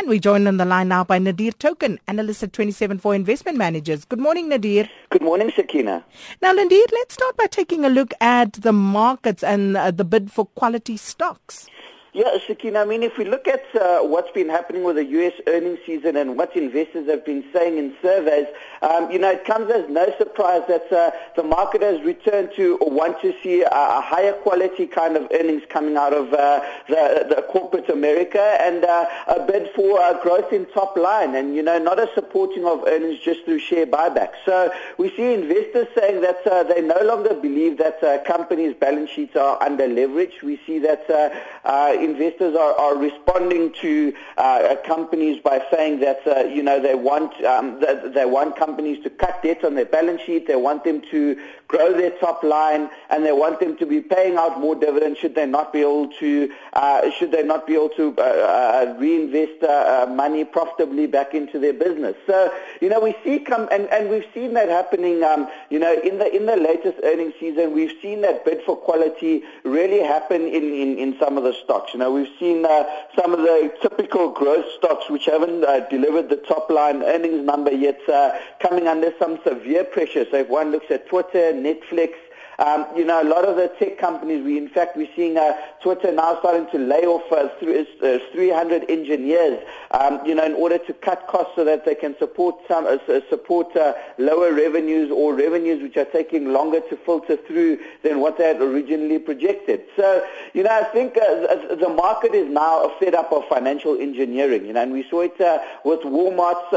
And we joined on the line now by Nadir Thokan, analyst at 27four Investment Managers. Good morning, Nadir. Good morning, Sakina. Now, Nadir, let's start by taking a look at the markets and uh, the bid for quality stocks. Yeah, Sakina, I mean, if we look at uh, what's been happening with the U.S. earnings season and what investors have been saying in surveys, um, you know, it comes as no surprise that uh, the market has returned to or want to see a, a, higher quality kind of earnings coming out of uh, the, the, corporate America and uh, a bid for uh, growth in top line and, you know, not a supporting of earnings just through share buybacks. So we see investors saying that uh, they no longer believe that companies' balance sheets are under leverage. We see that investors are, are responding to uh, companies by saying that uh, you know they want um, they want companies to cut debt on their balance sheet. They want them to grow their top line, and they want them to be paying out more dividends should they not be able to uh, should they not be able to uh, uh, reinvest uh, money profitably back into their business. So you know we see come and, and we've seen that happening. Um, you know in the in the latest earnings season, we've seen that bid for quality really happen in, in, in some of the stocks. You know, we've seen uh, some of the typical growth stocks which haven't uh, delivered the top line earnings number yet uh, coming under some severe pressure. So if one looks at Twitter, Netflix, um, you know, a lot of the tech companies, we in fact we're seeing uh, Twitter now starting to lay off uh, uh, 300 engineers, um, you know, in order to cut costs so that they can support some uh, support uh, lower revenues or revenues which are taking longer to filter through than what they had originally projected. So, you know, I think uh, the market is now fed up of financial engineering, you know, and we saw it with Walmart's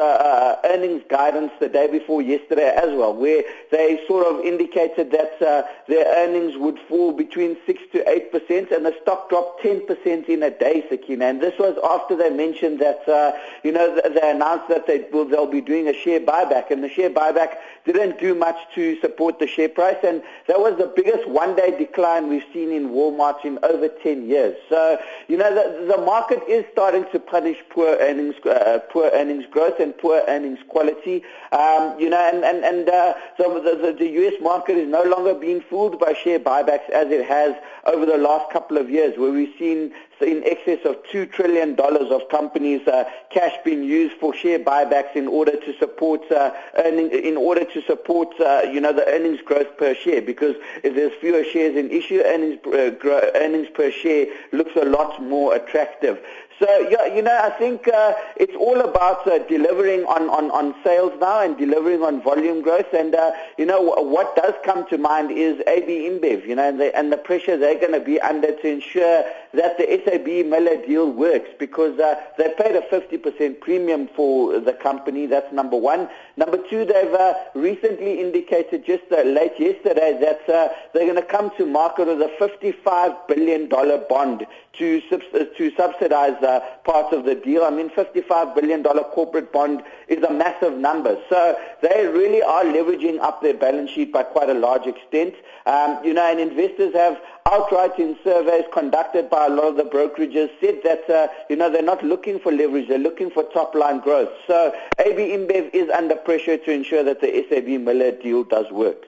earnings guidance the day before yesterday as well, where they sort of indicated that their earnings would fall between 6 to 8%, and the stock dropped 10% in a day, Sakina. And this was after they mentioned that, uh, you know, they announced that they will, they'll be doing a share buyback, and the share buyback didn't do much to support the share price, and that was the biggest one-day decline we've seen in Walmart in over 10 years. So, you know, the, the market is starting to punish poor earnings, uh, poor earnings growth and poor earnings quality. Um, you know, and and and uh, so the, the, the U.S. market is no longer being fooled by share buybacks as it has over the last couple of years, where we've seen in excess of $2 trillion of companies' uh, cash being used for share buybacks in order to support uh, earning, in order to support, uh, you know, the earnings growth per share. Because if there's fewer shares in issue, earnings, uh, earnings per share looks a lot more attractive. So, yeah, you know, I think uh, it's all about uh, delivering on, on, on sales now and delivering on volume growth. And, uh, you know, what does come to mind is AB InBev, you know, and the, and the pressure they're going to be under to ensure that the SAB Miller deal works because uh, they paid a 50% premium for the company. That's number one. Number two, they've uh, recently indicated just uh, late yesterday that uh, they're going to come to market with a $55 billion bond to, uh, to subsidize uh, part of the deal. I mean, $55 billion corporate bond is a massive number. So they really are leveraging up their balance sheet by quite a large extent. Um, you know, and investors have outright in surveys conducted by a lot of the brokerages said that, uh, you know, they're not looking for leverage, they're looking for top-line growth. So AB InBev is under pressure to ensure that the SAB Miller deal does work.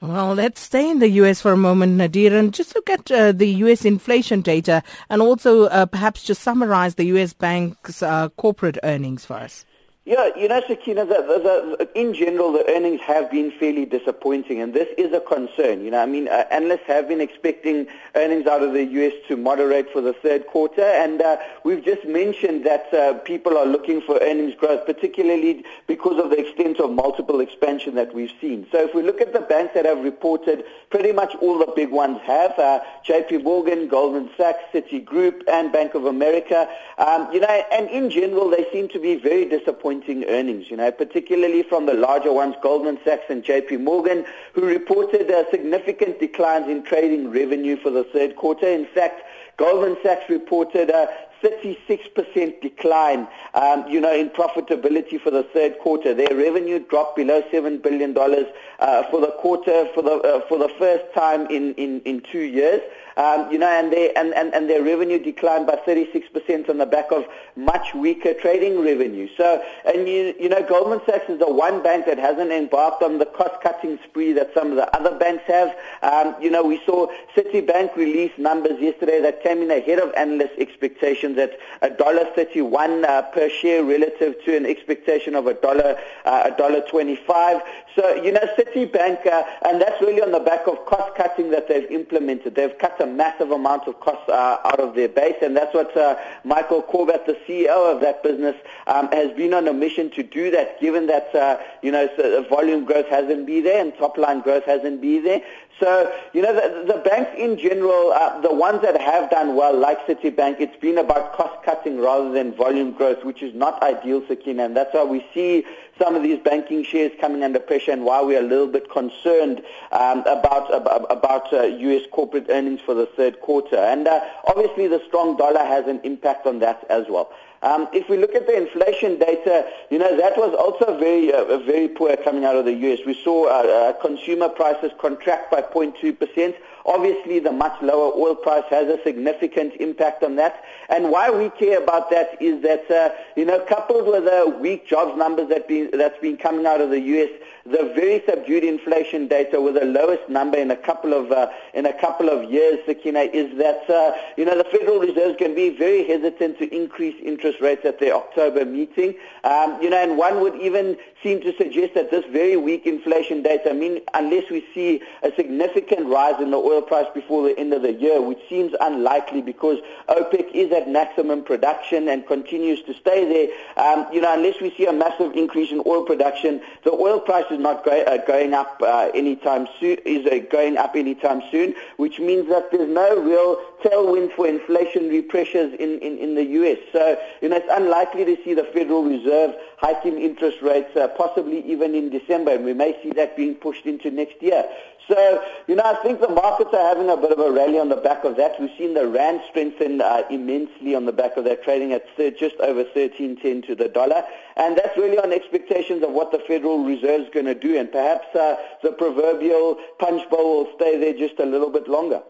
Well, let's stay in the U.S. for a moment, Nadir, and just look at uh, the U.S. inflation data and also uh, perhaps just summarize the U.S. bank's uh, corporate earnings for us. Yeah, you know, Sakina, the, the, the, in general, the earnings have been fairly disappointing, and this is a concern. You know, I mean, uh, analysts have been expecting earnings out of the U.S. to moderate for the third quarter, and uh, we've just mentioned that uh, people are looking for earnings growth, particularly because of the extent of multiple expansion that we've seen. So if we look at the banks that have reported, pretty much all the big ones have, uh, J.P. Morgan, Goldman Sachs, Citigroup, and Bank of America. Um, you know, and in general, they seem to be very disappointing disappointing earnings, you know, particularly from the larger ones, Goldman Sachs and JP Morgan, who reported uh, significant declines in trading revenue for the third quarter. In fact, Goldman Sachs reported a 36% decline, um, you know, in profitability for the third quarter. Their revenue dropped below $7 billion uh, for the quarter for the, uh, for the first time in, in, in two years. Um, you know, and, they, and, and, and their revenue declined by 36% on the back of much weaker trading revenue. So, and you, you know, Goldman Sachs is the one bank that hasn't embarked on the cost-cutting spree that some of the other banks have. Um, you know, we saw Citibank release numbers yesterday that came in ahead of analyst expectations expectations at $1.31 uh, per share relative to an expectation of a dollar, uh, a dollar 25. So, you know, Citibank, uh, and that's really on the back of cost cutting that they've implemented. They've cut a massive amount of costs uh, out of their base, and that's what uh, Michael Corbat, the CEO of that business, um, has been on a mission to do that, given that, uh, you know, so volume growth hasn't been there and top line growth hasn't been there. So, you know, the, the banks in general, uh, the ones that have done well, like Citibank, it's been about cost cutting rather than volume growth, which is not ideal, Sakina. And that's why we see some of these banking shares coming under pressure and why we're a little bit concerned um, about about uh, U.S. corporate earnings for the third quarter. And uh, obviously the strong dollar has an impact on that as well. Um, if we look at the inflation data, you know, that was also very, uh, very poor coming out of the U.S. We saw uh, uh, consumer prices contract by 0.2%. Obviously, the much lower oil price has a significant impact on that. And why we care about that is that, uh, you know, coupled with the weak jobs numbers that been, that's been coming out of the U.S., the very subdued inflation data with the lowest number in a couple of uh, in a couple of years, Sakina, is that uh, you know the Federal Reserve is going to be very hesitant to increase interest rates at their October meeting. Um, you know, and one would even seem to suggest that this very weak inflation data, I mean, unless we see a significant rise in the oil price before the end of the year, which seems unlikely because OPEC is at maximum production and continues to stay there. Um, you know, unless we see a massive increase in oil production, the oil price is not go, uh, going up uh, anytime soon. Is uh, going up anytime soon, which means that there's no real tailwind for inflationary pressures in, in, in the U.S. So, you know, it's unlikely to see the Federal Reserve hiking interest rates, uh, possibly even in December, and we may see that being pushed into next year. So, you know, I think the markets are having a bit of a rally on the back of that. We've seen the rand strengthen uh, immensely on the back of that, trading at just over 13.10 to the dollar, and that's really on expectations of what the Federal Reserve is going to do, and perhaps uh, the proverbial punch bowl will stay there just a little bit longer.